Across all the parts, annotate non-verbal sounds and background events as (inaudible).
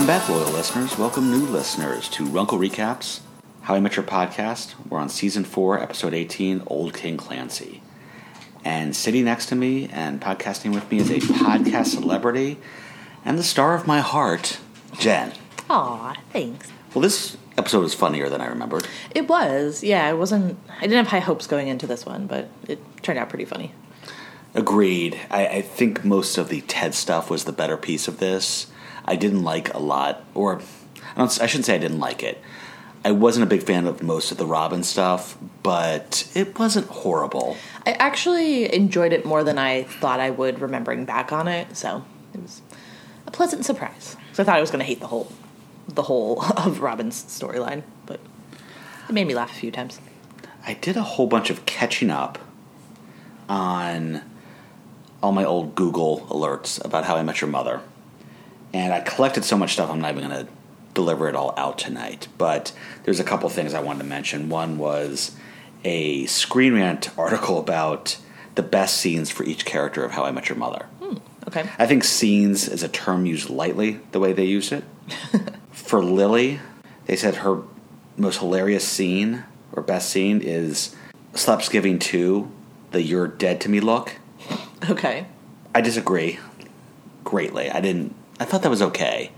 Welcome back, loyal listeners. Welcome, new listeners, to Runkle Recaps, How I Met Your Podcast. We're on season four, episode 18, Old King Clancy. And sitting next to me and podcasting with me is a podcast celebrity and the star of my heart, Jen. Aw, thanks. Well, this episode was funnier than I remembered. It was, yeah. I wasn't. I didn't have high hopes going into this one, but it turned out pretty funny. Agreed. I, I think most of the Ted stuff was the better piece of this. I didn't like a lot, or I, don't, I shouldn't say I didn't like it. I wasn't a big fan of most of the Robin stuff, but it wasn't horrible. I actually enjoyed it more than I thought I would, remembering back on it. So it was a pleasant surprise. So I thought I was going to hate the whole, the whole (laughs) of Robin's storyline, but it made me laugh a few times. I did a whole bunch of catching up on all my old Google alerts about how I met your mother. And I collected so much stuff, I'm not even going to deliver it all out tonight. But there's a couple things I wanted to mention. One was a Screen Rant article about the best scenes for each character of How I Met Your Mother. Hmm, okay. I think scenes is a term used lightly the way they used it. (laughs) For Lily, they said her most hilarious scene or best scene is Slaps Giving 2, the You're Dead to Me look. Okay. I disagree greatly. I didn't, I thought that was okay.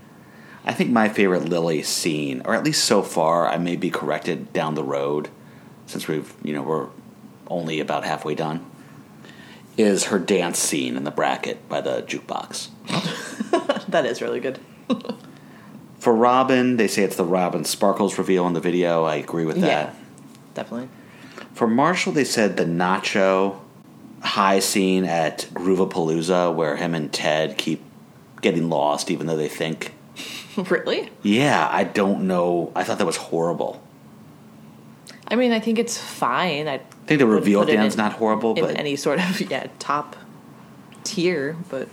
I think my favorite Lily scene, or at least so far, I may be corrected down the road since we've, you know, we're only about halfway done, is her dance scene in the bracket by the jukebox. (laughs) That is really good. (laughs) For Robin, they say it's the Robin Sparkles reveal in the video. I agree with that. Yeah, definitely. For Marshall, they said the Nacho high scene at Groovapalooza where him and Ted keep getting lost even though they think. (laughs) really? Yeah, I don't know. I thought that was horrible. I mean, I think it's fine. I think the reveal at the end's not horrible, in but any sort of (laughs) yeah top tier, but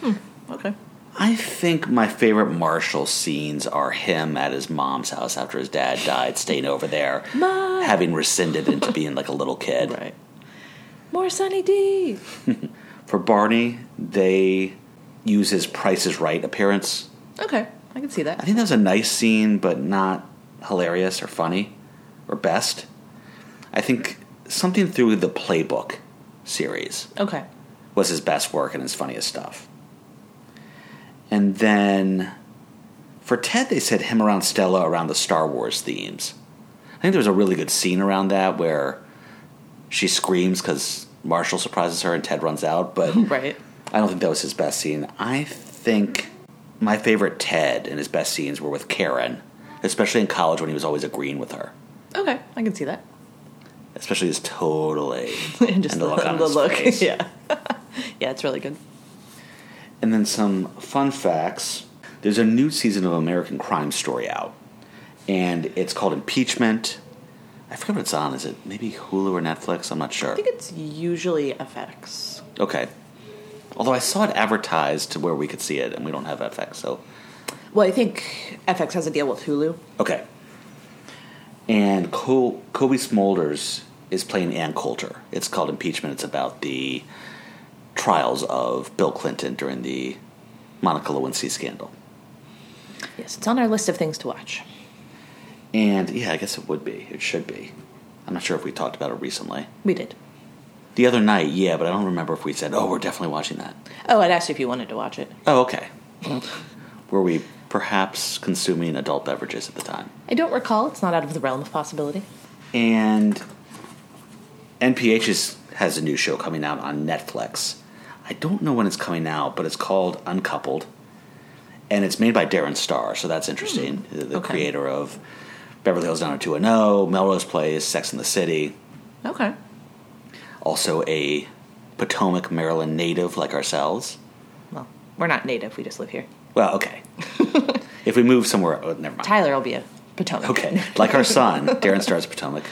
hmm, okay. I think my favorite Marshall scenes are him at his mom's house after his dad died, staying over there, (laughs) Mom! having rescinded into being like a little kid. Right. More Sunny D. For Barney, they use his Price is Right appearance. Okay, I can see that. I think that was a nice scene, but not hilarious or funny or best. I think something through the playbook series Okay. was his best work and his funniest stuff. And then for Ted, they said him around Stella around the Star Wars themes. I think there was a really good scene around that where she screams because Marshall surprises her and Ted runs out, but (laughs) Right. I don't think that was his best scene. I think my favorite Ted and his best scenes were with Karen, especially in college when he was always agreeing with her. Okay, I can see that. Especially his totally (laughs) and just and the, the look the look. (laughs) Yeah. (laughs) yeah, it's really good. And then some fun facts. There's a new season of American Crime Story out, and it's called Impeachment. I forget what it's on. Is it maybe Hulu or Netflix? I'm not sure. I think it's usually FX. Okay. Although I saw it advertised to where we could see it, and we don't have FX, so Well, I think FX has a deal with Hulu. okay. And Col- Cobie Smulders is playing Ann Coulter. It's called Impeachment. It's about the trials of Bill Clinton during the Monica Lewinsky scandal. Yes, it's on our list of things to watch. And yeah, I guess it would be. It should be. I'm not sure if we talked about it recently. We did. The other night, yeah, but I don't remember if we said, "Oh, we're definitely watching that." Oh, I'd asked you if you wanted to watch it. Oh, okay. Were we perhaps consuming adult beverages at the time? I don't recall. It's not out of the realm of possibility. And NPH is, has a new show coming out on Netflix. I don't know when it's coming out, but it's called Uncoupled, and it's made by Darren Star, so that's interesting. Hmm. The, the okay. creator of Beverly Hills 90210, Melrose Place, Sex and the City. Okay. Also a Potomac, Maryland native like ourselves. Well, we're not native. We just live here. Well, okay. (laughs) if we move somewhere, oh, never mind. Tyler will be a Potomac. Okay, like our son, (laughs) Darren Star's Potomac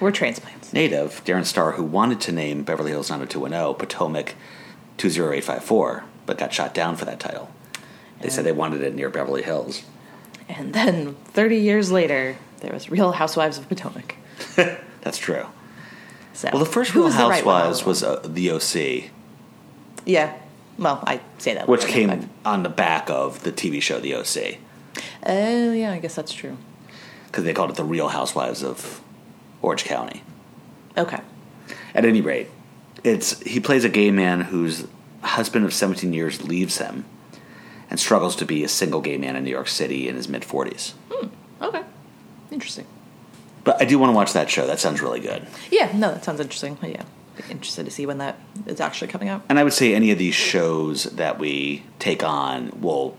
We're transplants. native, Darren Starr, who wanted to name Beverly Hills 90210 Potomac 20854, but got shot down for that title. They said they wanted it near Beverly Hills. And then 30 years later, there was Real Housewives of Potomac. (laughs) That's true. So, Well, the first Real was right Housewives was uh, the OC, Yeah. Well, I say that. which came respect. on the back of the TV show The OC. Oh yeah, I guess that's true. because they called it the Real Housewives of Orange County. Okay. At any rate, it's he plays a gay man whose husband of 17 years leaves him and struggles to be a single gay man in New York City in his mid 40s. Hmm. Okay. Interesting. But I do want to watch that show. That sounds really good. Yeah, no, that sounds interesting. Yeah. Be interested to see when that is actually coming out. And I would say any of these shows that we take on will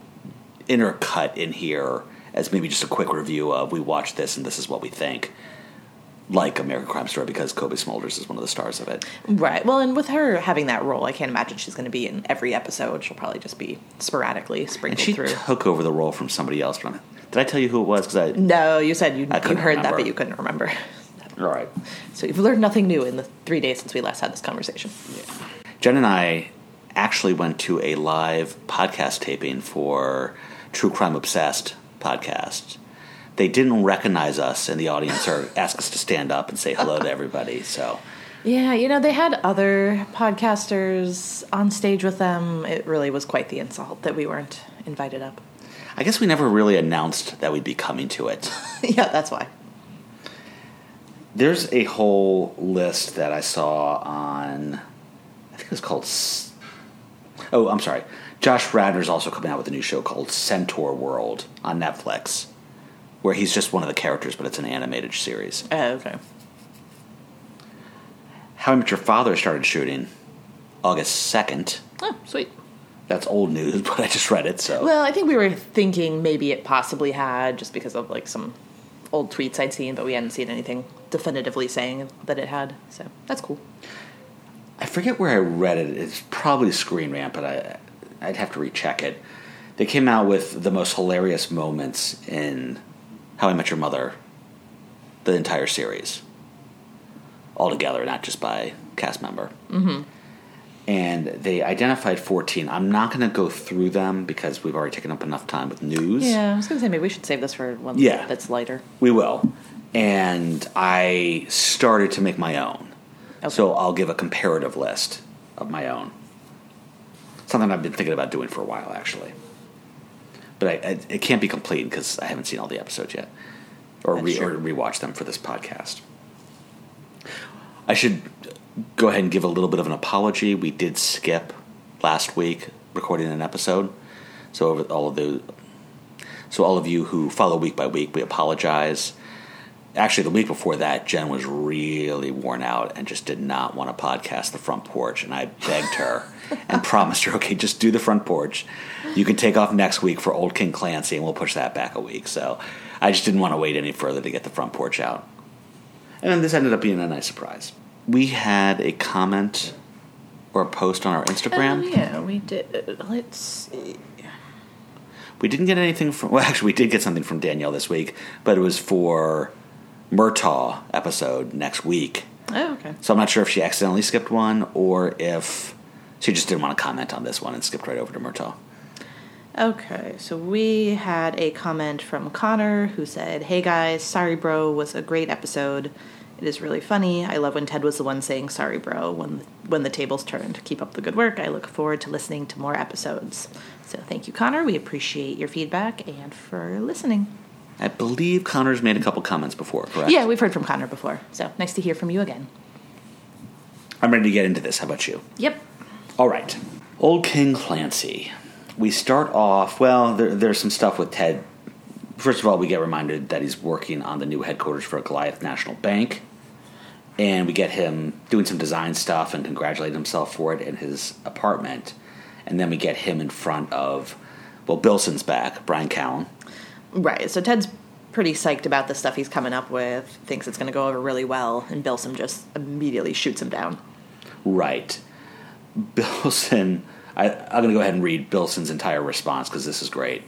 intercut in here as maybe just a quick review of we watched this and this is what we think. Like American Crime Story because Cobie Smulders is one of the stars of it. Right. Well, and with her having that role, I can't imagine she's going to be in every episode. She'll probably just be sporadically And sprinkled she through. took over the role from somebody else. But I'm- did I tell you who it was? Because I no, you said you, you heard that, but you couldn't remember. all right. So you've learned nothing new in the three days since we last had this conversation. Jen and I actually went to a live podcast taping for True Crime Obsessed podcast. They didn't recognize us in the audience or (laughs) ask us to stand up and say hello to everybody. So Yeah, you know, they had other podcasters on stage with them. It really was quite the insult that we weren't invited up. I guess we never really announced that we'd be coming to it. (laughs) yeah, that's why. There's a whole list that I saw on, I think it was called. Oh, I'm sorry. Josh Radnor's also coming out with a new show called Centaur World on Netflix, where he's just one of the characters, but it's an animated series. Oh, okay. How I Met Your Father started shooting August 2nd. Oh, sweet. That's old news, (laughs) but I just read it, so. Well, I think we were thinking maybe it possibly had just because of like some old tweets I'd seen, but we hadn't seen anything definitively saying that it had. So that's cool. I forget where I read it. It's probably Screen Rant, but I, I'd have to recheck it. They came out with the most hilarious moments in How I Met Your Mother, the entire series, all together, not just by cast member. Mm-hmm. And they identified 14. I'm not going to go through them because we've already taken up enough time with news. Yeah, I was gonna say maybe we should save this for one Yeah. that's lighter. We will. And I started to make my own. Okay. So I'll give a comparative list of my own. Something I've been thinking about doing for a while, actually. But I, I, it can't be complete because I haven't seen all the episodes yet, or, re, or rewatch them for this podcast. I should go ahead and give a little bit of an apology. We did skip last week recording an episode, so over all of the so all of you who follow week by week, we apologize. Actually, the week before that, Jen was really worn out and just did not want to podcast the front porch. And I begged her (laughs) and promised her, okay, just do the front porch. You can take off next week for Old King Clancy, and we'll push that back a week. So I just didn't want to wait any further to get the front porch out. And then this ended up being a nice surprise. We had a comment or a post on our Instagram. Oh, yeah, we did. Let's see. We didn't get anything from. Well, actually, we did get something from Danielle this week, but it was for Murtaugh episode next week. Oh, okay. So I'm not sure if she accidentally skipped one or if she just didn't want to comment on this one and skipped right over to Murtaugh. Okay, so we had a comment from Connor who said, Hey guys, Sorry Bro was a great episode. It is really funny. I love when Ted was the one saying sorry, bro, when when the tables turned. Keep up the good work. I look forward to listening to more episodes. So thank you, Connor. We appreciate your feedback and for listening. I believe Connor's made a couple comments before, correct? Yeah, we've heard from Connor before. So nice to hear from you again. I'm ready to get into this. How about you? Yep. All right. Old King Clancy. We start off, well, there, there's some stuff with Ted. First of all, we get reminded that he's working on the new headquarters for Goliath National Bank. And we get him doing some design stuff and congratulating himself for it in his apartment. And then we get him in front of, well, Bilson's back, Bryan Callen. Right. So Ted's pretty psyched about the stuff he's coming up with, thinks it's going to go over really well, and Bilson just immediately shoots him down. Right. (laughs) Bilson, I, I'm going to go ahead and read Bilson's entire response because this is great.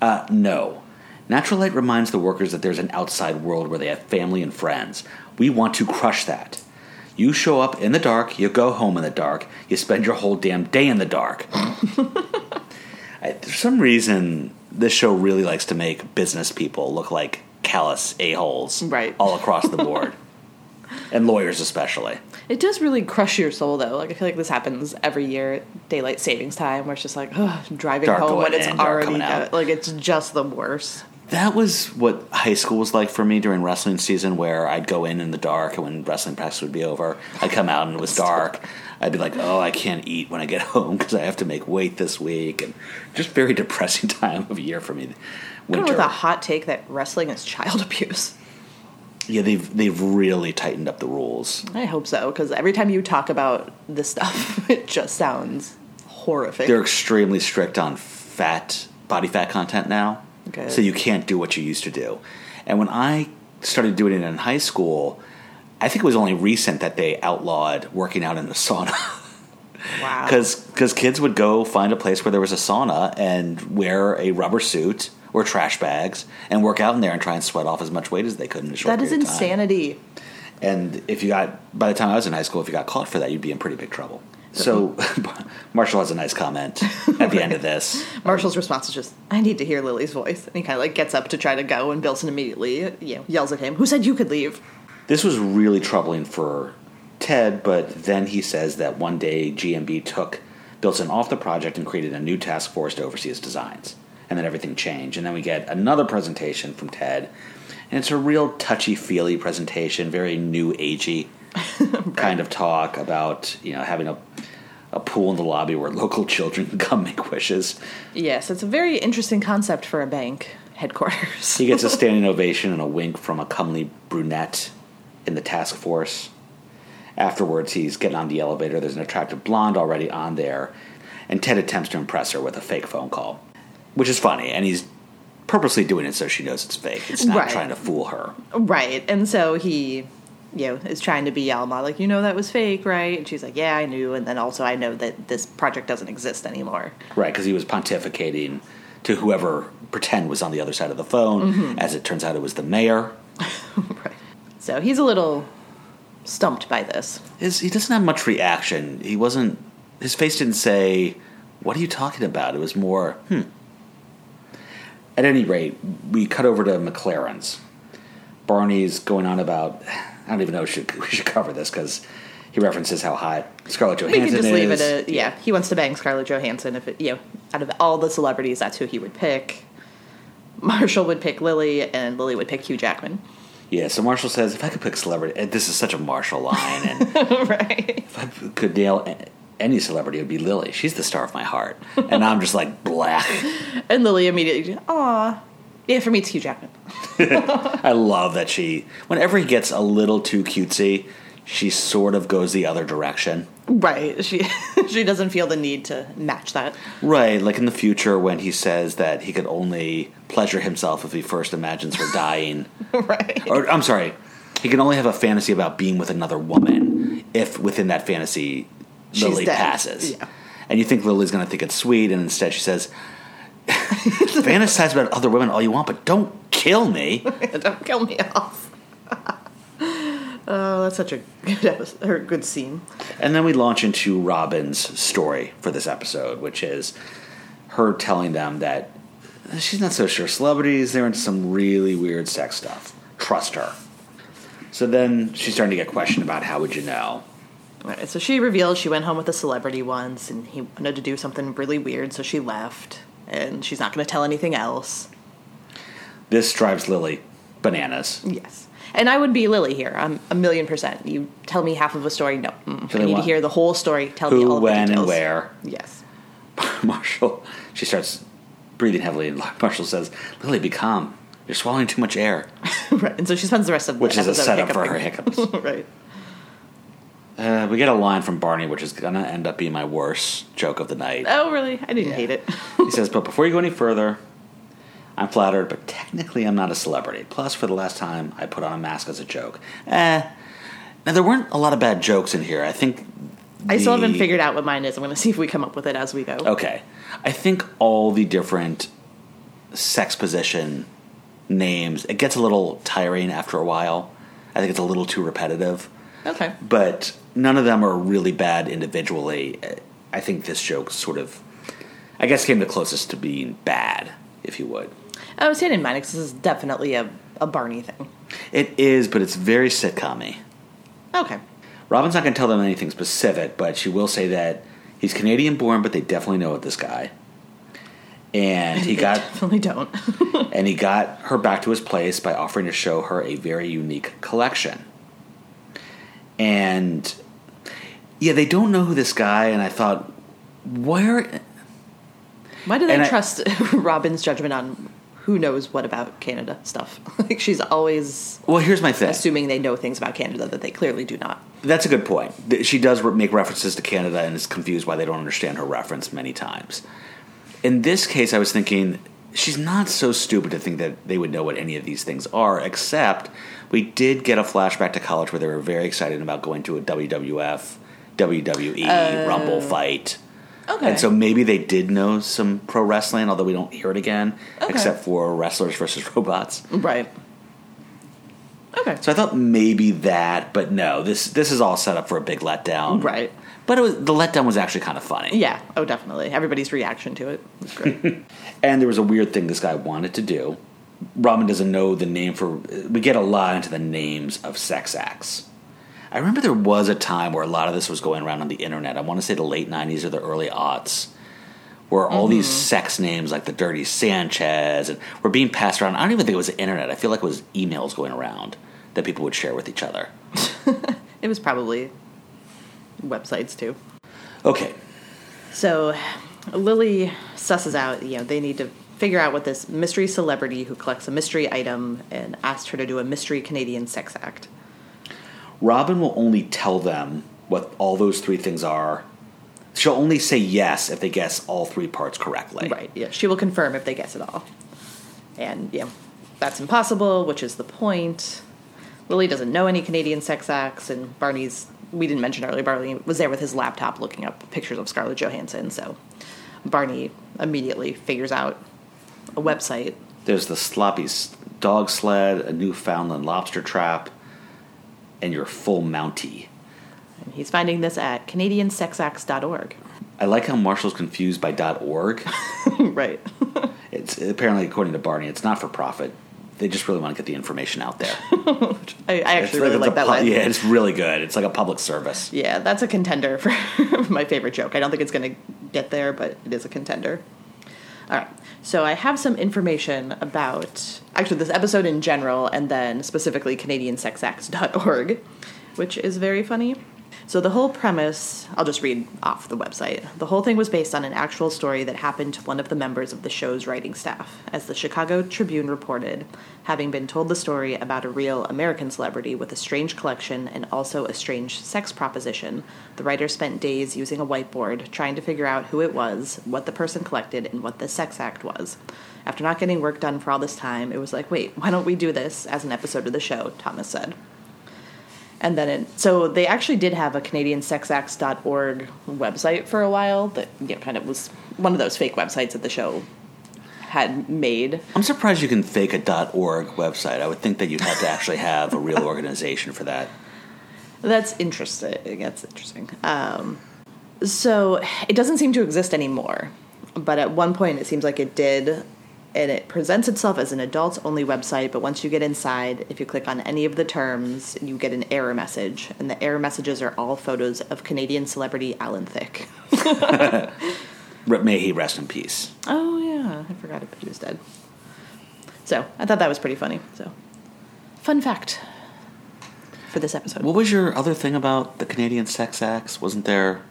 Uh, no. Natural Light reminds the workers that there's an outside world where they have family and friends. We want to crush that. You show up in the dark, you go home in the dark, you spend your whole damn day in the dark. (laughs) I, for some reason, this show really likes to make business people look like callous a-holes Right. all across the (laughs) board. and lawyers especially. It does really crush your soul, though. Like I feel like this happens every year, daylight savings time, where it's just like ugh, driving Dark home when it's already out. like it's just the worst. That was what high school was like for me during wrestling season, where I'd go in in the dark, and when wrestling practice would be over, I'd come out and it was dark. I'd be like, "Oh, I can't eat when I get (laughs) home because I have to make weight this week," and just very (laughs) depressing time of year for me. Winter, with a hot take that wrestling is child (laughs) abuse. yeah, they've they've really tightened up the rules. I hope so, because every time you talk about this stuff, it just sounds horrific. They're extremely strict on fat body fat content now, Good. so you can't do what you used to do. And when I started doing it in high school, I think it was only recent that they outlawed working out in the sauna. (laughs) wow. Because kids would go find a place where there was a sauna and wear a rubber suit or trash bags and work out in there and try and sweat off as much weight as they could in a short that is period of time. insanity. And if you got, by the time I was in high school, if you got caught for that, you'd be in pretty big trouble. So (laughs) Marshall has a nice comment at the end of (laughs) this. Marshall's response is just, "I need to hear Lily's voice," and he kind of like gets up to try to go, and Bilson immediately, you know, yells at him, "Who said you could leave?" This was really troubling for Ted, but then he says that one day GNB took Bilson off the project and created a new task force to oversee his designs. And then everything changed. And then we get another presentation from Ted. And it's a real touchy feely presentation, very new agey (laughs) kind of talk about, you know, having a, a pool in the lobby where (laughs) local children can come make wishes. Yes, it's a very interesting concept for a bank headquarters. He gets a (laughs) standing ovation and a wink from a comely brunette in the task force. Afterwards, he's getting on the elevator. There's an attractive blonde already on there, and Ted attempts to impress her with a fake phone call, which is funny, and he's purposely doing it so she knows it's fake. It's not Right. trying to fool her. Right. And so he, you know, is trying to be Alma, like, you know, that was fake, right? And she's like, yeah, I knew. And then also, I know that this project doesn't exist anymore. Right, because he was pontificating to whoever pretend was on the other side of the phone. Mm-hmm. As it turns out, it was the mayor. (laughs) right. So he's a little stumped by this. His, he doesn't have much reaction. He wasn't. His face didn't say, "What are you talking about?" It was more, "Hmm." At any rate, we cut over to McLaren's. Barney's going on about. I don't even know. if Should (laughs) we should cover this because he references how hot Scarlett We Johansson can just leave it is. at, yeah, he wants to bang Scarlett Johansson. If it, you know, out of all the celebrities, that's who he would pick. Marshall would pick Lily, and Lily would pick Hugh Jackman. Yeah. So Marshall says, "If I could pick celebrity, and this is such a Marshall line, and (laughs) right. if I could nail any celebrity, it would be Lily. She's the star of my heart." And I'm just like, black. (laughs) And Lily immediately, aw. Yeah, for me, it's Hugh Jackman. (laughs) I love that she, whenever he gets a little too cutesy, she sort of goes the other direction. Right. She (laughs) she doesn't feel the need to match that. Right, like in the future when he says that he could only pleasure himself if he first imagines her dying. (laughs) right. or, I'm sorry, he can only have a fantasy about being with another woman if within that fantasy She's Lily dead. passes. Yeah. And you think Lily's going to think it's sweet, and instead she says, (laughs) fantasize about other women all you want, but don't kill me. (laughs) Don't kill me off. (laughs) oh, that's such a good episode, or good scene. And then we launch into Robin's story for this episode, which is her telling them that she's not so sure. Celebrities, they're into some really weird sex stuff. Trust her. So then she's starting to get questioned about how would you know? Right, so she revealed she went home with a celebrity once, and he wanted to do something really weird, so she left, and she's not going to tell anything else. This drives Lily bananas. Yes. And I would be Lily here. I'm a million percent. You tell me half of a story. No. Mm. I need to hear the whole story. Tell me Who, all the when, and details. where. Yes. (laughs) Marshall, she starts breathing heavily, and (laughs) Marshall says, Lily, be calm. You're swallowing too much air, (laughs) right. And so she spends the rest of the which is a setup for her hiccups. right. Uh, we get a line from Barney, which is going to end up being my worst joke of the night. Oh, really? I didn't Yeah. hate it. He (laughs) says, but before you go any further, I'm flattered, but technically I'm not a celebrity. Plus, for the last time, I put on a mask as a joke. Eh. Now, there weren't a lot of bad jokes in here. I think. I still haven't figured out what mine is. I'm going to see if we come up with it as we go. Okay. I think all the different sex position names, it gets a little tiring after a while. I think it's a little too repetitive. Okay. But none of them are really bad individually. I think this joke sort of, I guess, came the closest to being bad, if you would. I was saying in mind 'cause this is definitely a, a Barney thing. It is, but it's very sitcom-y. Okay. Robin's not going to tell them anything specific, but she will say that he's Canadian born, but they definitely know what this guy. And he (laughs) got definitely don't. (laughs) and he got her back to his place by offering to show her a very unique collection. And yeah, they don't know who this guy and I thought where Why do they And I- trust (laughs) Robin's judgment on who knows what about Canada stuff? (laughs) like she's always well, here's my thing. assuming they know things about Canada that they clearly do not. That's a good point. She does make references to Canada and is confused why they don't understand her reference many times. In this case, I was thinking she's not so stupid to think that they would know what any of these things are, except we did get a flashback to college where they were very excited about going to a WWF, WWE Rumble oh. fight. Okay. And so maybe they did know some pro wrestling, although we don't hear it again, Okay. except for wrestlers versus (laughs) robots. right. Okay. So I thought maybe that, but no, this this is all set up for a big letdown. Right. But it was the letdown was actually kind of funny. Yeah. Oh, definitely. Everybody's reaction to it was great. (laughs) And there was a weird thing this guy wanted to do. Robin doesn't know the name for we get a lot into the names of sex acts. I remember there was a time where a lot of this was going around on the internet. I want to say the late 90s or the early aughts. Where all these mm-hmm. sex names like the Dirty Sanchez and were being passed around. I don't even think it was the internet. I feel like it was emails going around that people would share with each other. (laughs) it was probably websites too. Okay, So Lily susses out, you know, they need to figure out what this mystery celebrity who collects a mystery item and asked her to do a mystery Canadian sex act. Robin will only tell them what all those three things are. She'll only say yes if they guess all three parts correctly. Right, yeah. She will confirm if they guess it all. And, yeah, that's impossible, which is the point. Lily doesn't know any Canadian sex acts, and Barney's, we didn't mention earlier, Barney was there with his laptop looking up pictures of Scarlett Johansson, so Barney immediately figures out a website. There's the sloppy dog sled, a Newfoundland lobster trap, and your full Mountie. And he's finding this at CanadianSexActs.org. I like how Marshall's confused by .org. (laughs) right. (laughs) It's apparently, according to Barney, it's not for profit. They just really want to get the information out there. (laughs) I, I actually really like that pu- line. Yeah, it's really good. It's like a public service. Yeah, that's a contender for my favorite joke. I don't think it's going to get there, but it is a contender. All right. So I have some information about actually this episode in general and then specifically CanadianSexActs.org, which is very funny. So the whole premise, I'll just read off the website. The whole thing was based on an actual story that happened to one of the members of the show's writing staff. As the Chicago Tribune reported, having been told the story about a real American celebrity with a strange collection and also a strange sex proposition, the writer spent days using a whiteboard trying to figure out who it was, what the person collected, and what the sex act was. After not getting work done for all this time, it was like, wait, why don't we do this as an episode of the show? Thomas said. And then it, so they actually did have a CanadianSexActs.org website for a while that you know, kind of was one of those fake websites that the show had made. I'm surprised you can fake a .org website. I would think that you'd have to actually have a real (laughs) organization for that. That's interesting. That's interesting. Um, so it doesn't seem to exist anymore, but at one point it seems like it did, and it presents itself as an adults only website. But once you get inside, if you click on any of the terms, you get an error message, and the error messages are all photos of Canadian celebrity Alan Thicke. May he rest in peace. Oh yeah, I forgot he was dead. So I thought that was pretty funny. So, fun fact for this episode. What was your other thing about the Canadian sex acts? Wasn't there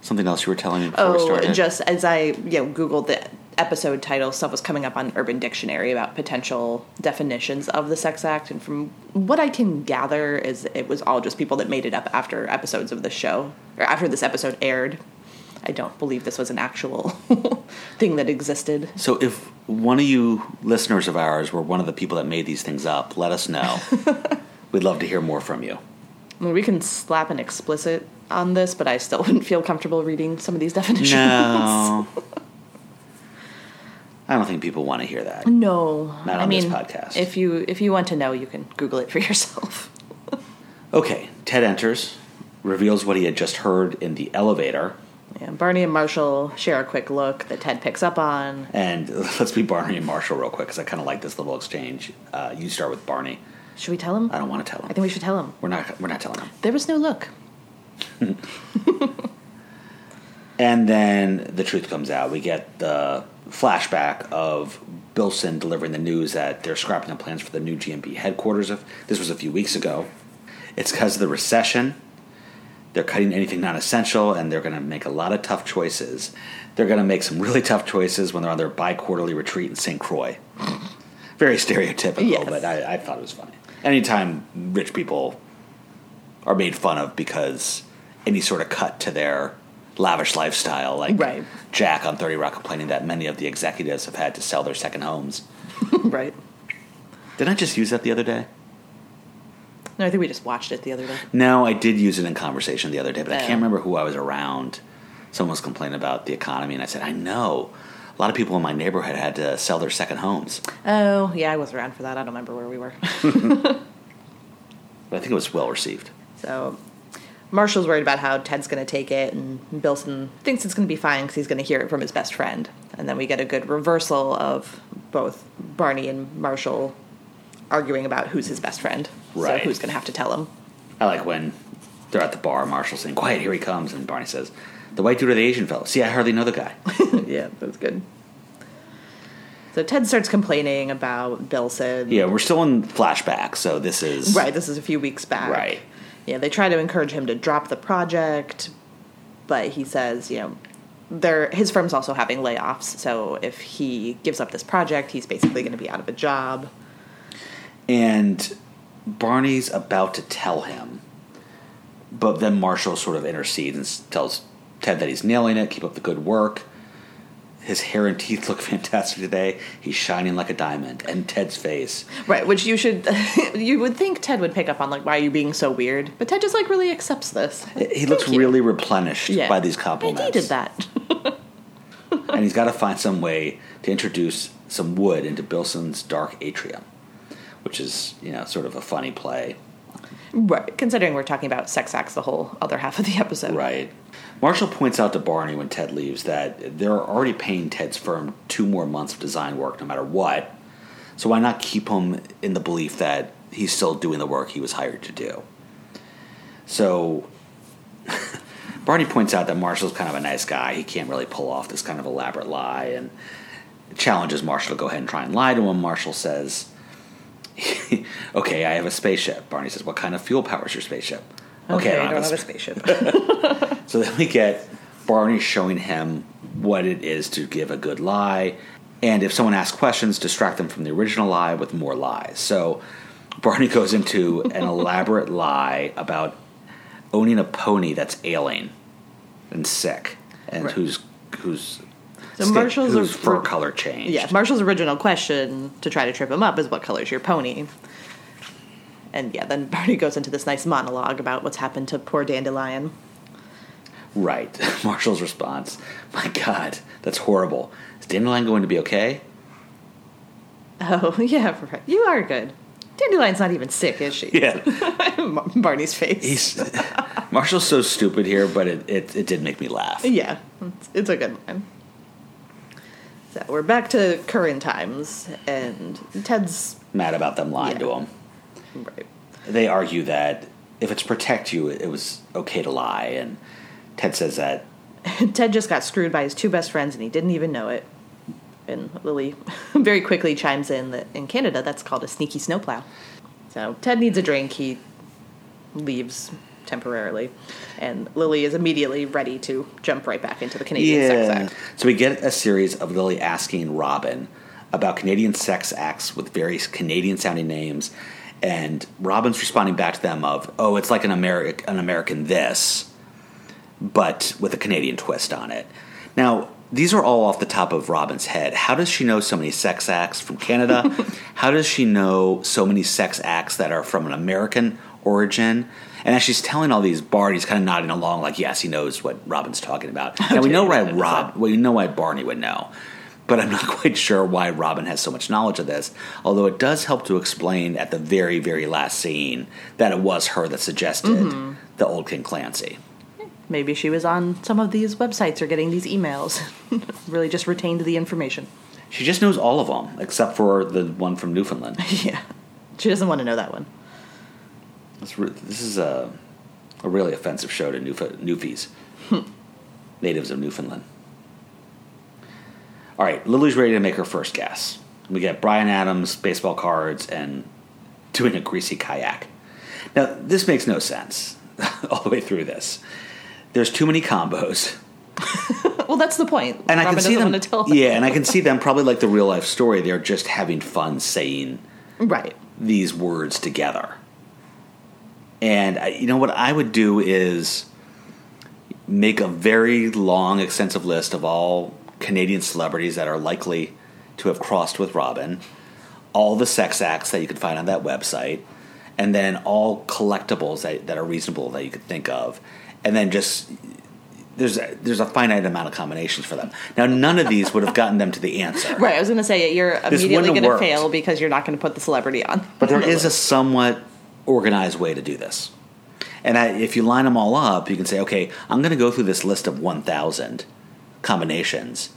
something else you were telling me before we Oh, started? just as I you know googled the episode title, stuff was coming up on Urban Dictionary about potential definitions of the sex act, and from what I can gather, is it was all just people that made it up after episodes of the show or after this episode aired. I don't believe this was an actual (laughs) thing that existed. So if one of you listeners of ours were one of the people that made these things up, let us know. (laughs) We'd love to hear more from you. I mean, we can slap an explicit on this, but I still wouldn't feel comfortable reading some of these definitions. No. (laughs) I don't think people want to hear that. No, Not I on this mean, podcast. if you if you want to know, you can Google it for (laughs) yourself. Okay, Ted enters, reveals what he had just heard in the elevator, Yeah, Barney and Marshall share a quick look that Ted picks up on. and (laughs) let's be Barney and Marshall real quick because I kind of like this little exchange. Uh, you start with Barney. Should we tell him? I don't want to tell him. I think we should tell him. We're not. We're not telling him. There was no look. (laughs) And then the truth comes out. We get the flashback of Bilson delivering the news that they're scrapping the plans for the new GNB headquarters. Of this was a few weeks ago. It's because of the recession. They're cutting anything non-essential, and they're going to make a lot of tough choices. They're going to make some really tough choices when they're on their bi-quarterly retreat in St. Croix. Very stereotypical, Yes. but I, I thought it was funny. Anytime rich people are made fun of because any sort of cut to their lavish lifestyle, like Right. Jack on 30 Rock complaining that many of the executives have had to sell their second homes. (laughs) right. Didn't I just use that the other day? No, I think we just watched it the other day. No, I did use it in conversation the other day, but I Oh. can't remember who I was around. Someone was complaining about the economy, and I said, I know. A lot of people in my neighborhood had to sell their second homes. Oh, yeah, I was around for that. I don't remember where we were. (laughs) (laughs) But I think it was well received. so Marshall's worried about how Ted's going to take it, and Bilson thinks it's going to be fine because he's going to hear it from his best friend. And then we get a good reversal of both Barney and Marshall arguing about who's his best friend. Right. So who's going to have to tell him. I like when they're at the bar, Marshall's saying, Quiet, here he comes. And Barney says, The white dude or the Asian fellow? See, I hardly know the guy. (laughs) yeah, that's good. So Ted starts complaining about Bilson. yeah, we're still in flashback, so this is. Right, this is a few weeks back. Right. Yeah, they try to encourage him to drop the project, but he says, you know, they his firm's also having layoffs, so if he gives up this project, he's basically going to be out of a job. And Barney's about to tell him, but then Marshall sort of intercedes and tells Ted that he's nailing it, keep up the good work. His hair and teeth look (laughs) fantastic today. He's shining like a diamond. And Ted's face. Right, which you should (laughs) you would think Ted would pick up on like why are you being so weird? But Ted just like really accepts this. He looks Thank you. really replenished Yeah. by these compliments. I compliments. needed that. (laughs) and he's got to find some way to introduce some wood into Bilson's dark atrium, which is, you know, sort of a funny play. Right, considering we're talking about sex acts the whole other half of the episode. Right. Marshall points out to Barney when Ted leaves that they're already paying Ted's firm two more months of design work no matter what. So why not keep him in the belief that he's still doing the work he was hired to do? So (laughs) Barney points out that Marshall's kind of a nice guy. He can't really pull off this kind of elaborate lie and challenges Marshall to go ahead and try and lie to him. Marshall says, (laughs) Okay, I have a spaceship. Barney says, What kind of fuel powers your spaceship? Okay, I don't have a spa- spaceship. (laughs) (laughs) so then we get Barney showing him what it is to give a good lie. And if someone asks questions, distract them from the original lie with more lies. So Barney goes into an elaborate lie about owning a pony that's ailing and sick and Right. who's whose So Marshall's whose a- fur color change. Yeah, Marshall's original question to try to trip him up is what color's your pony? And yeah, then Barney goes into this nice monologue about what's happened to poor Dandelion. Right. (laughs) Marshall's response, My God, that's horrible. Is Dandelion going to be okay? Oh, (laughs) yeah, right. You are good. Dandelion's not even sick, is she? Yeah. (laughs) Barney's face. He's Marshall's so stupid here, but it, it, it did make me laugh. Yeah, it's, it's a good one. So we're back to current times, and Ted's Mad about them lying Yeah. to him. right. They argue that if it's protect you, it was okay to lie, and Ted says that (laughs) Ted just got screwed by his two best friends, and he didn't even know it. And Lily (laughs) very quickly chimes in that in Canada that's called a sneaky snowplow. So Ted needs a drink. He leaves temporarily, and Lily is immediately ready to jump right back into the Canadian sex act. So we get a series of Lily asking Robin about Canadian sex acts with various Canadian sounding names, and Robin's responding back to them of, "Oh, it's like an Ameri- an American this." but with a Canadian twist on it. Now, these are all off the top of Robin's head. How does she know so many sex acts from Canada? (laughs) How does she know so many sex acts that are from an American origin? And as she's telling all these, Barney's kind of nodding along, like, yes, he knows what Robin's talking about. Now, we know why Rob, we know why Barney would know. But I'm not (laughs) quite sure why Robin has so much knowledge of this. Although it does help to explain at the very, very last scene that it was her that suggested mm-hmm. the old King Clancy. Maybe she was on some of these websites or getting these emails. (laughs) really just retained the information. She just knows all of them except for the one from Newfoundland. (laughs) yeah. She doesn't want to know that one. This, re- this is a, a really offensive show to Newf- Newfies, hmm. natives of Newfoundland. All right, Lily's ready to make her first guess. We get Bryan Adams, baseball cards, and doing a greasy kayak. Now, this makes no sense (laughs) all the way through this. There's too many combos. (laughs) Well, that's the point. And I can see them. tell them. Yeah, and I can see them probably like the real life story. They're just having fun saying Right. these words together. And I, you know what I would do is make a very long, extensive list of all Canadian celebrities that are likely to have crossed with Robin, all the sex acts that you could find on that website, and then all collectibles that, that are reasonable that you could think of, and then just there's a, there's a finite amount of combinations for them. Now, none of these would have gotten them to the answer. (laughs) Right. I was going to say you're immediately going to fail because you're not going to put the celebrity on. But there is a somewhat organized way to do this. And I, if you line them all up, you can say, okay, I'm going to go through this list of 1,000 combinations.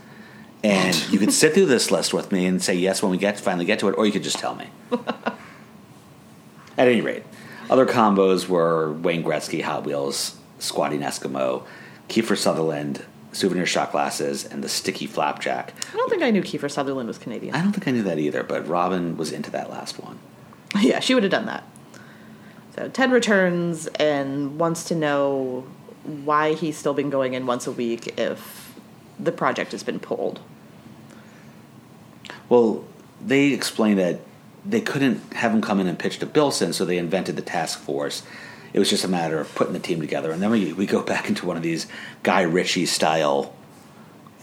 And you could sit through this list with me and say yes when we get finally get to it, or you could just tell me. (laughs) At any rate, other combos were Wayne Gretzky, Hot Wheels, Squatting Eskimo, Kiefer Sutherland, souvenir shot glasses, and the sticky flapjack. I don't think I knew Kiefer Sutherland was Canadian. I don't think I knew that either, but Robin was into that last one. (laughs) Yeah, she would have done that. So Ted returns and wants to know why he's still been going in once a week if the project has been pulled. Well, they explained that they couldn't have him come in and pitch to Bilson, so they invented the task force. It was just a matter of putting the team together, and then we we go (laughs) back into one of these Guy Ritchie style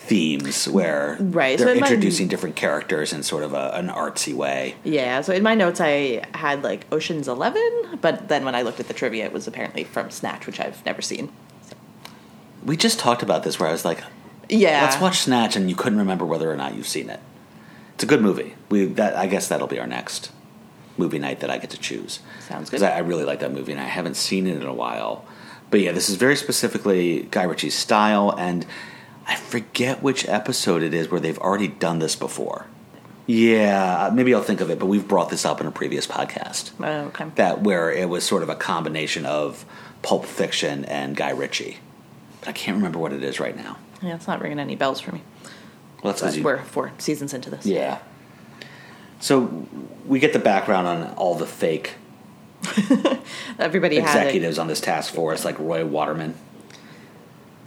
themes where Right, they're might- introducing different characters in sort of a, an artsy way. Yeah, so in my notes I had like Ocean's Eleven, but then when I looked at the trivia, it was apparently from Snatch, which I've never seen. We just talked about this, where I was like, Yeah, "Let's watch Snatch," and you couldn't remember whether or not you've seen it. It's a good movie. We that I guess that'll be our next movie night that I get to choose. Sounds because good. I, I really like that movie and I haven't seen it in a while. But yeah, this is very specifically Guy Ritchie's style, and I forget which episode it is where they've already done this before. Yeah, maybe I'll think of it, but we've brought this up in a previous podcast. Oh, okay. That where it was sort of a combination of Pulp Fiction and Guy Ritchie. But I can't remember what it is right now. Yeah, it's not ringing any bells for me. Well, that's But 'cause you- we're four seasons into this. Yeah. So we get the background on all the fake (laughs) Everybody had executives on this task force, like Roy Waterman.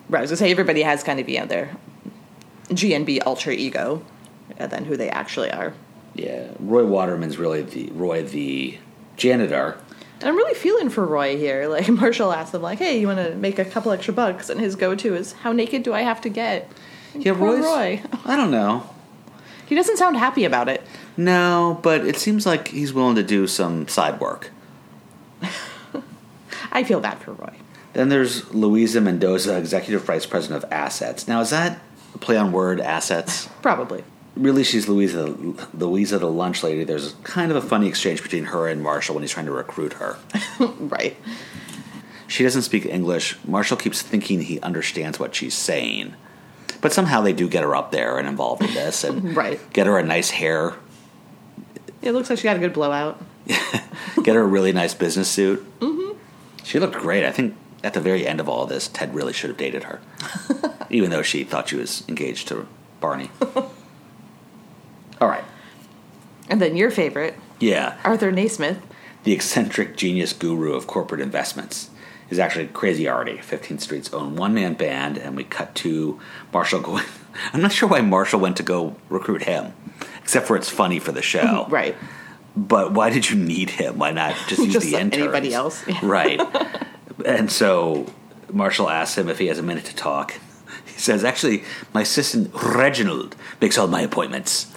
Right, I was gonna say everybody has kind of you know their GNB alter ego, and then who they actually are. Yeah, Roy Waterman's really the Roy the janitor. And I'm really feeling for Roy here. (laughs) Like Marshall asked him, like, "Hey, you want to make a couple extra bucks?" And his go-to is, "How naked do I have to get?" Yeah, Roy's. Roy. (laughs) I don't know. He doesn't sound happy about it. No, but it seems like he's willing to do some side work. (laughs) I feel bad for Roy. Then there's Louisa Mendoza, executive vice president of assets. Now, is that a play on word assets? Probably. Really, she's Louisa, Louisa the lunch lady. There's kind of a funny exchange between her and Marshall when he's trying to recruit her. (laughs) right. She doesn't speak English. Marshall keeps thinking he understands what she's saying. But somehow they do get her up there and involved in this and (laughs) Right. get her a nice hair, It looks like she got a good blowout. (laughs) get her a really nice business suit. Mm-hmm. She looked great. I think at the very end of all this, Ted really should have dated her, (laughs) even though she thought she was engaged to Barney. (laughs) all right. And then your favorite, Yeah. Arthur Naismith. The eccentric genius guru of corporate investments is actually Crazy Artie, 15th Street's own one man band, and we cut to Marshall going. (laughs) I'm not sure why Marshall went to go recruit him, except for it's funny for the show. Right. But why did you need him? Why not just use Just the interns? anybody else. Yeah. Right. And so Marshall asks him if he has a minute to talk. He says, Actually, my assistant Reginald makes all my appointments.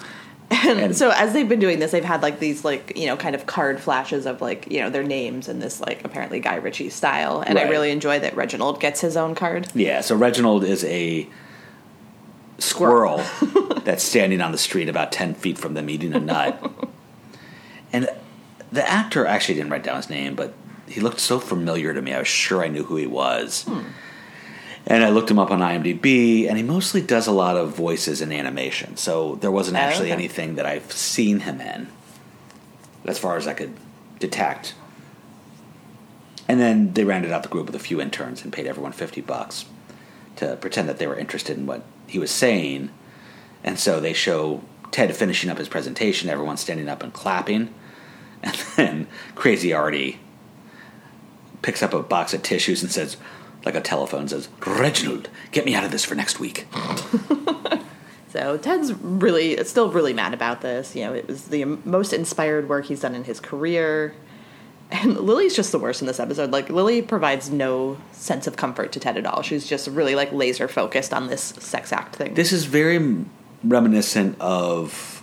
And So as they've been doing this, they've had like these like you know kind of card flashes of like you know their names in this like apparently Guy Ritchie style, and I really enjoy that Reginald gets his own card. yeah, so Reginald is a squirrel (laughs) that's standing on the street about 10 feet from them eating a nut. (laughs) and the actor actually didn't write down his name, but he looked so familiar to me. I was sure I knew who he was. And I looked him up on IMDb, and he mostly does a lot of voices and animation. So there wasn't Oh, actually okay. anything that I've seen him in, as far as I could detect. And then they rounded out the group with a few interns and paid everyone 50 bucks to pretend that they were interested in what he was saying. And so they show Ted finishing up his presentation, everyone standing up and clapping. (laughs) And then Crazy Artie picks up a box of tissues and says, like a telephone, says, Reginald, get me out of this for next week. (laughs) So Ted's really still really mad about this. You know, it was the most inspired work he's done in his career. And Lily's just the worst in this episode. Like Lily provides no sense of comfort to Ted at all. She's just really like laser focused on this sex act thing. This is very reminiscent of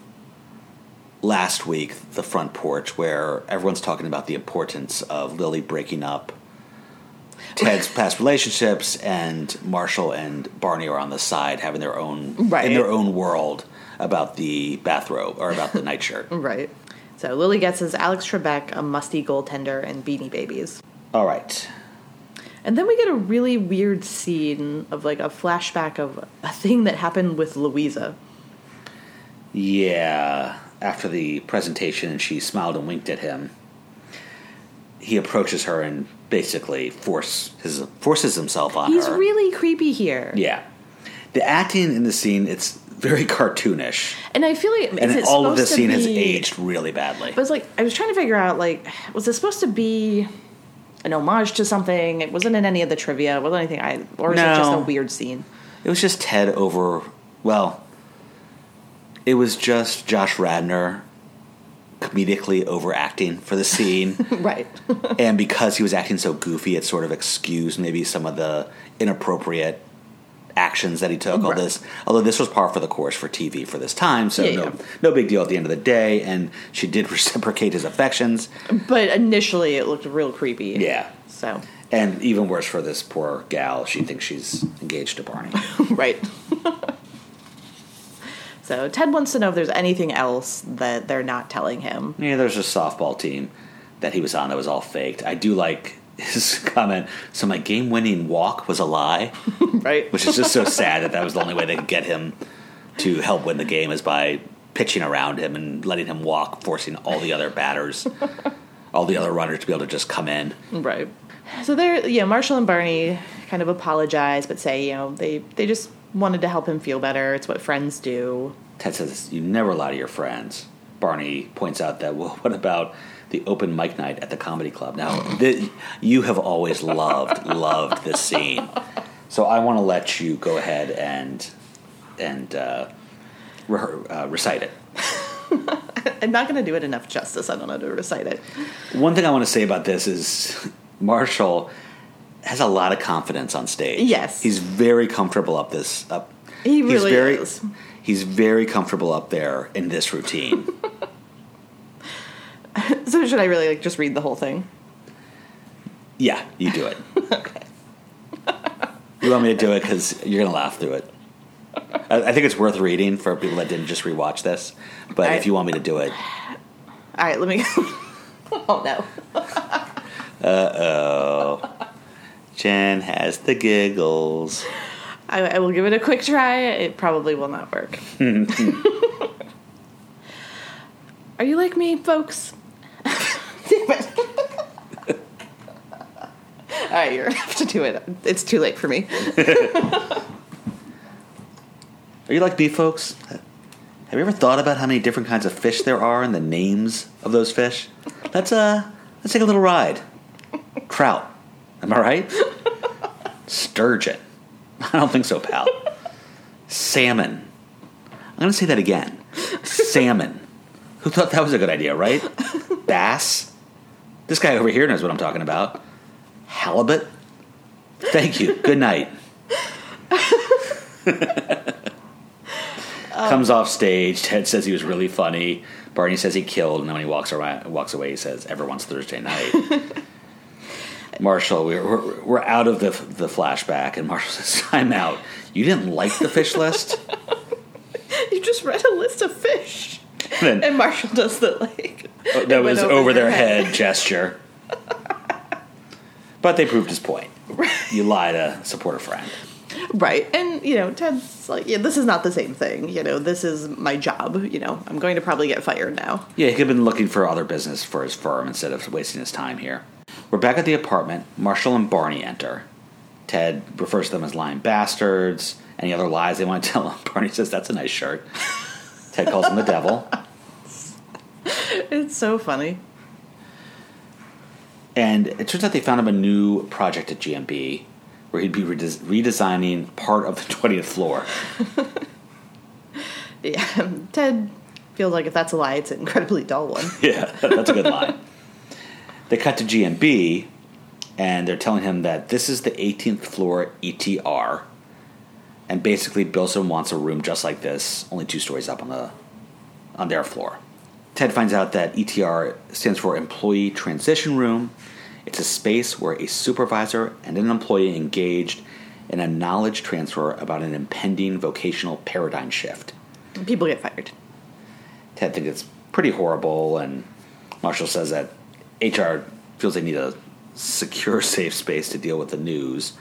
last week, the front porch, where everyone's talking about the importance of Lily breaking up Ted's (laughs) past relationships, and Marshall and Barney are on the side having their own Right. in their own world about the bathrobe or about the nightshirt. (laughs) right. So Lily gets his Alex Trebek, a musty goaltender, and Beanie Babies. All right. And then we get a really weird scene of like a flashback of a thing that happened with Louisa. Yeah. After the presentation, and she smiled and winked at him. He approaches her and basically force his forces himself on He's her. He's really creepy here. Yeah. The acting in the scene, it's very cartoonish. And I feel like And all of this scene has aged really badly. But it's like I was trying to figure out like was this supposed to be an homage to something? It wasn't in any of the trivia. It wasn't anything I or is it just a weird scene? It was just Ted over, well, it was just Josh Radnor comedically overacting for the scene. (laughs) right. (laughs) and because he was acting so goofy, it sort of excused maybe some of the inappropriate actions that he took. All this, although this was par for the course for TV for this time, so Yeah, no, yeah. no big deal at the end of the day. And she did (laughs) reciprocate his affections. but initially it looked real creepy. Yeah, So and even worse for this poor gal, she thinks she's engaged to Barney. right. So Ted wants to know if there's anything else that they're not telling him. Yeah, there's a softball team that he was on that was all faked. I do like his (laughs) comment. So my game-winning walk was a lie, (laughs) Right. which is just so (laughs) sad that that was the only way they could get him to help win the game is by pitching around him and letting him walk, forcing all the other batters, all the other runners to be able to just come in. Right. So they're yeah, Marshall and Barney kind of apologize, but say you know they they just wanted to help him feel better. It's what friends do. Ted says, "You never lie to your friends." Barney points out that, well, (laughs) what about the open mic night at the comedy club? Now, th- you have always loved, (laughs) loved this scene, so I want to let you go ahead and and uh, re- uh, recite it. (laughs) I'm not going to do it enough justice. I don't know how to recite it. One thing I want to say about this is Marshall has a lot of confidence on stage. Yes. he's very comfortable up this up. He he's really very, is. He's very comfortable up there in this routine. (laughs) So should I really like just read the whole thing? Yeah, you do it. (laughs) Okay. you want me to do it because you're going to laugh through it. I, I think it's worth reading for people that didn't just rewatch this. But I- if you want me to do it, All right, let me. (laughs) oh no. Jen has the giggles. I, I will give it a quick try. It probably will not work. (laughs) Are you like me, folks? Damn it. All right, you're gonna have to do it. It's too late for me. (laughs) Are you like me, folks? Have you ever thought about how many different kinds of fish there are and the names of those fish? Let's uh, let's take a little ride. Trout, am I right? Sturgeon. (laughs) I don't think so, pal. Salmon. I'm gonna say that again. Salmon. Who thought that was a good idea, right? Bass. This guy over here knows what I'm talking about. Halibut. Thank you. Good night. (laughs) comes off stage. Ted says he was really funny. Barney says he killed, and then when he walks around, walks away, he says, "Everyone's Thursday night." (laughs) Marshall, we're, we're we're out of the the flashback, and Marshall says, "I'm out." You didn't like the fish list, (laughs) You just read a list of fish. then And Marshall does the like. Oh, that was over, their head gesture. (laughs) But they proved his point. You lie to support a friend. Right. And, you know, Ted's like, yeah, this is not the same thing. You know, this is my job. You know, I'm going to probably get fired now. Yeah, he could have been looking for other business for his firm instead of wasting his time here. We're back at the apartment. Marshall and Barney enter. Ted refers to them as lying bastards. Any other lies they want to tell him? (laughs) Barney says, That's a nice shirt. Ted calls him the devil. It's so funny. And it turns out they found him a new project at GNB where he'd be redes- redesigning part of the (laughs) 20th floor. (laughs) Yeah. Ted feels like if that's a lie, it's an incredibly dull one. Yeah, that's a good line. They cut to GNB, and they're telling him that this is the 18th floor ETR, and basically Bilson wants a room just like this, only two stories up on the on their floor. Ted finds out that ETR stands for Employee Transition Room. It's a space where a supervisor and an employee engaged in a knowledge transfer about an impending vocational paradigm shift. People get fired. Ted thinks it's pretty horrible, and Marshall says that HR feels they need a secure, (laughs) safe space to deal with the news.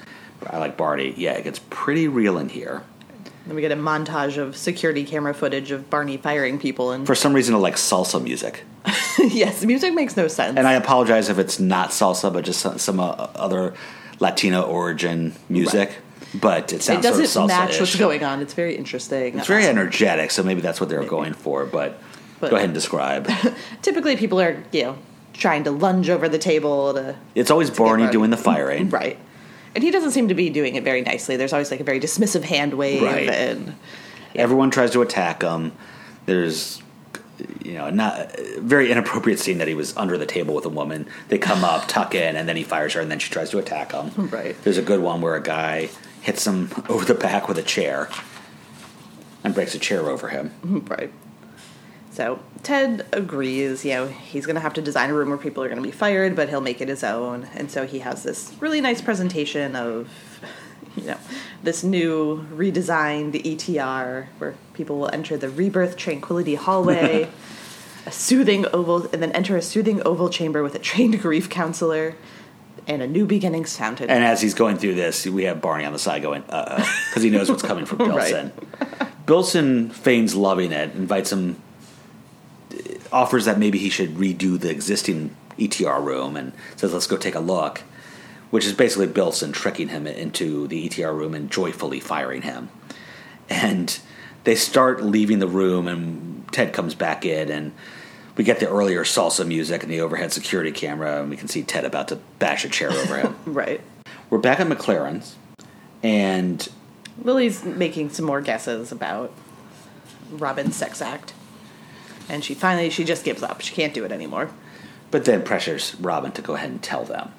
I like Barney. Yeah, it gets pretty real in here. Then we get a montage of security camera footage of Barney firing people. And For some reason, I like salsa music. (laughs) yes, the music makes no sense. And I apologize if it's not salsa, but just some, some uh, other Latino origin music. But it sounds it doesn't sort of match what's going on. It's very interesting. It's very Um, energetic, so maybe that's what they were going for. But, But- go ahead and describe. (laughs) Typically, people are you know trying to lunge over the table to It's always Barney Barney. doing the firing. Eh? (laughs) right, and he doesn't seem to be doing it very nicely. There's always like a very dismissive hand wave, Right. and Everyone tries to attack him. There's, you know, not a very inappropriate scene that he was under the table with a woman. They come up, (sighs) tuck in, and then he fires her, and then she tries to attack him. Right. There's a good one where a guy hits him (laughs) over the back with a chair and breaks a chair over him. right. So Ted agrees. You know, he's going to have to design a room where people are going to be fired, but he'll make it his own. And so he has this really nice presentation of, you know, this new redesigned ETR where people will enter the rebirth tranquility hallway, (laughs) a soothing oval, and then enter a soothing oval chamber with a trained grief counselor and a new beginnings fountain. And as he's going through this, we have Barney on the side going, uh oh, because he knows what's coming from (laughs) Right. Bilson. Bilson feigns loving it, invites him, offers that maybe he should redo the existing ETR room, and says, let's go take a look, which is basically Bilson tricking him into the ETR room and joyfully firing him. And they start leaving the room, and Ted comes back in, and we get the earlier salsa music and the overhead security camera, and we can see Ted about to bash a chair over him. (laughs) right. We're back at McLaren's, and Lily's making some more guesses about Robin's sex act. And she finally she just gives up. She can't do it anymore. but then pressures Robin to go ahead and tell them.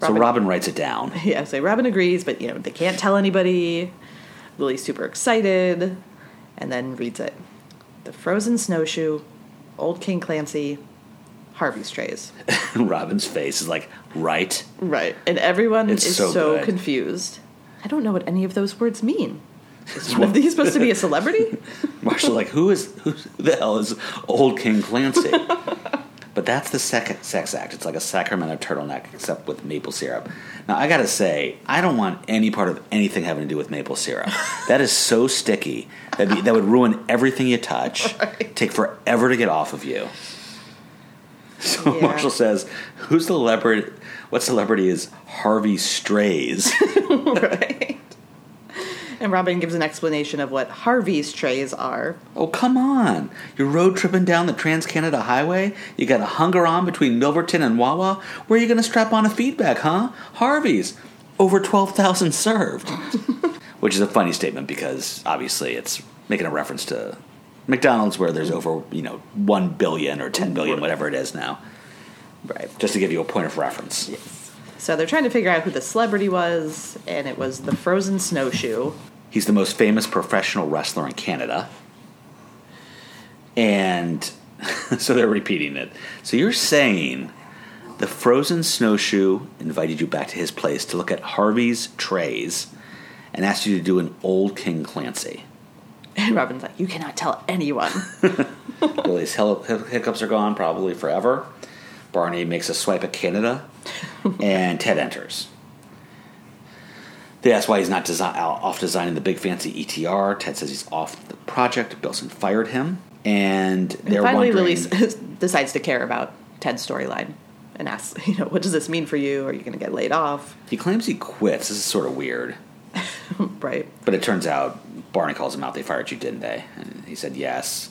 So Robin- Robin writes it down. (laughs) Yeah, so Robin agrees, but you know, they can't tell anybody. Lily's super excited and then reads it. The frozen snowshoe, old King Clancy, Harvey's trays. (laughs) Robin's face is like, right? Right. And everyone It's is so so, confused. I don't know what any of those words mean. Is one of these supposed to be a celebrity? (laughs) Marshall's like, who is who the hell is old King Clancy? (laughs) but that's the second sex act. It's like a Sacramento turtleneck, except with maple syrup. Now I gotta say, I don't want any part of anything having to do with maple syrup. (laughs) that is so sticky that be, that would ruin everything you touch. Take forever to get off of you. So Yeah. Marshall says, "Who's the leopard? What celebrity is Harvey Strays?" right. And Robin gives an explanation of what Harvey's trays are. Oh, come on. You're road tripping down the Trans Canada Highway? You got a hunger on between Milverton and Wawa? Where are you going to strap on a feedback, huh? Harvey's. Over 12,000 served. (laughs) Which is a funny statement because obviously it's making a reference to McDonald's where there's over, you know, 1 billion or 10 billion, whatever it is now. Right. Just to give you a point of reference. Yes. So they're trying to figure out who the celebrity was, and it was the frozen snowshoe. He's the most famous professional wrestler in Canada. And (laughs) so they're repeating it. So you're saying the frozen snowshoe invited you back to his place to look at Harvey's trays and asked you to do an old King Clancy. And Robin's like, You cannot tell anyone. (laughs) Lily's hiccups are gone, probably forever. Barney makes a swipe at Canada, (laughs) and Ted enters. They ask why he's not desi- uh, off designing the big fancy ETR. Ted says he's off the project. Bilson fired him, and they're And finally, wondering. Lily (laughs) decides to care about Ted's storyline and asks, (laughs) you know, what does this mean for you? Are you going to get laid off? He claims he quits. This is sort of weird, (laughs) right. but it turns out Barney calls him out. They fired you, didn't they? And he said yes.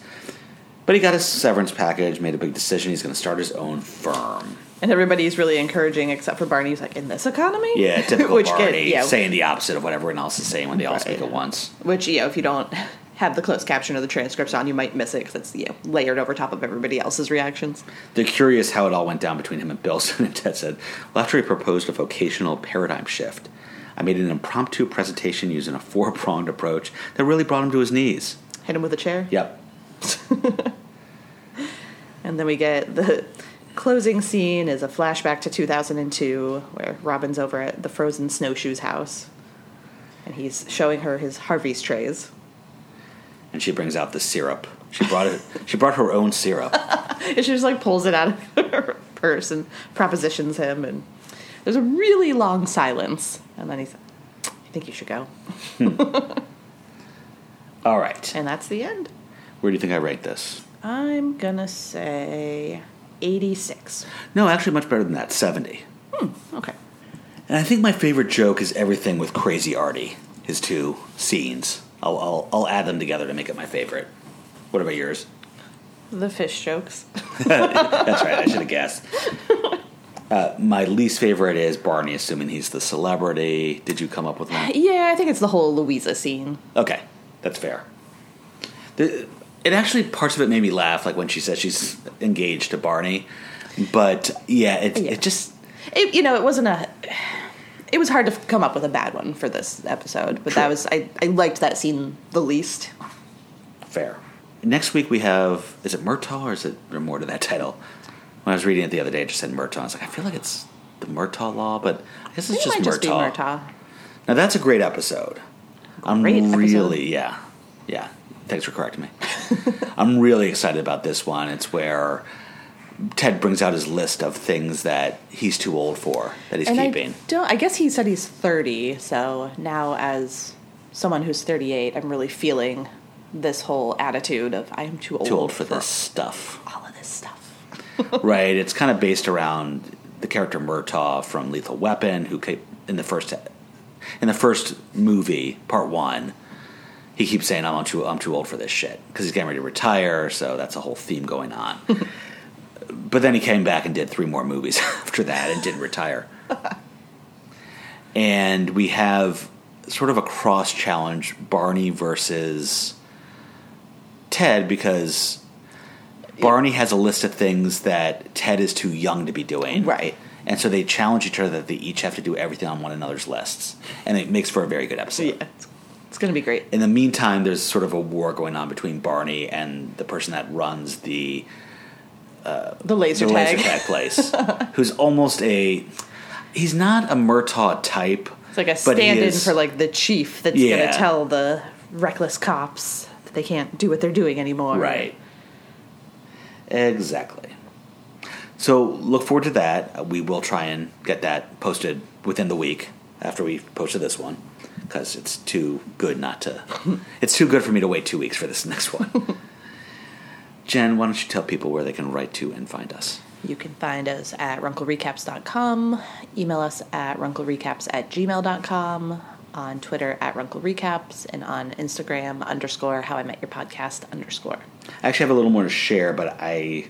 But he got his severance package, made a big decision. He's going to start his own firm. And everybody's really encouraging, except for Barney. He's like, in this economy? Yeah, (laughs) typical Which get- Barney, yeah. saying the opposite of what everyone else is saying when they all Right. speak at once. Which, you know, if you don't have the closed caption or the transcripts on, you might miss it because it's, you know, layered over top of everybody else's reactions. They're curious how it all went down between him and Bilson, (laughs) and Ted said, Well, after he proposed a vocational paradigm shift, I made an impromptu presentation using a four pronged approach that really brought him to his knees. Hit him with a chair. Yep. (laughs) And then we get the closing scene is a flashback to 2002 where Robin's over at the frozen snowshoes house and he's showing her his Harvey's trays. And she brings out the syrup. She brought it. She brought her own syrup. (laughs) And she just like pulls it out of (laughs) her purse and propositions him and there's a really long silence and then he's I think you should go. Hmm. (laughs) All right. And that's the end. Where do you think I rate this? I'm gonna say 86. No, actually, much better than that. Seventy. Okay. And I think my favorite joke is everything with Crazy Artie. His two scenes. I'll, I'll I'll add them together to make it my favorite. What about yours? The fish jokes. (laughs) That's right. I should have guessed. (laughs) Uh, my least favorite is Barney, assuming he's the celebrity. Did you come up with one? Yeah, I think it's the whole Louisa scene. Okay, that's fair. The, it actually parts of it made me laugh, like when she says she's engaged to Barney. But yeah, it Yeah. it just It, you know, it wasn't a. It was hard to come up with a bad one for this episode, but True. that was I. I liked that scene the least. fair. Next week we have is it Murtaugh or is it or more to that title? When I was reading it the other day, it just said Murtaugh. I was like, I feel like it's the Murtaugh Law, but I guess it's It just might just be Murtaugh. Murtaugh. Now that's a great episode. Great I'm Great episode. really yeah, yeah. Thanks for correcting me. (laughs) (laughs) I'm really excited about this one. It's where Ted brings out his list of things that he's too old for that he's and keeping. I don't. I guess he said he's thirty. So now, as someone who's thirty-eight, I'm really feeling this whole attitude of I am too old. Too old for this stuff, All of this stuff. (laughs) (laughs) right? It's kind of based around the character Murtaugh from Lethal Weapon, who in the first in the first movie, part one, he keeps saying, "I'm too I'm too old for this shit" because he's getting ready to retire. So that's a whole theme going on. (laughs) but then he came back and did three more movies (laughs) after that and didn't retire. (laughs) and we have sort of a cross challenge Barney versus Ted because Barney has a list of things that Ted is too young to be doing. Right. And so they challenge each other that they each have to do everything on one another's lists. And it makes for a very good episode. Yeah, it's, it's going to be great. In the meantime, there's sort of a war going on between Barney and the person that runs the The laser the tag. laser tag place, (laughs) who's almost a. He's not a Murtaugh type. It's like a stand-in for like the chief that's going to tell the reckless cops that they can't do what they're doing anymore. Right. Exactly. So look forward to that. Uh, We will try and get that posted within the week after we posted this one because it's too good not to. it's too good for me to wait two weeks for this (laughs) next one. Jen, why don't you tell people where they can write to and find us? You can find us at runklerecaps.com, email us at runklerecaps at gmail.com, on Twitter at runklerecaps, and on Instagram underscore how I met your podcast underscore. I actually have a little more to share, but I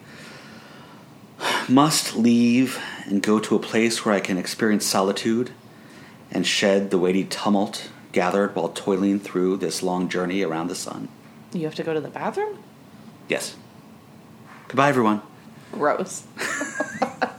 must leave and go to a place where I can experience solitude and shed the weighty tumult gathered while toiling through this long journey around the sun. You have to go to the bathroom? Yes. Goodbye, everyone. Gross. (laughs)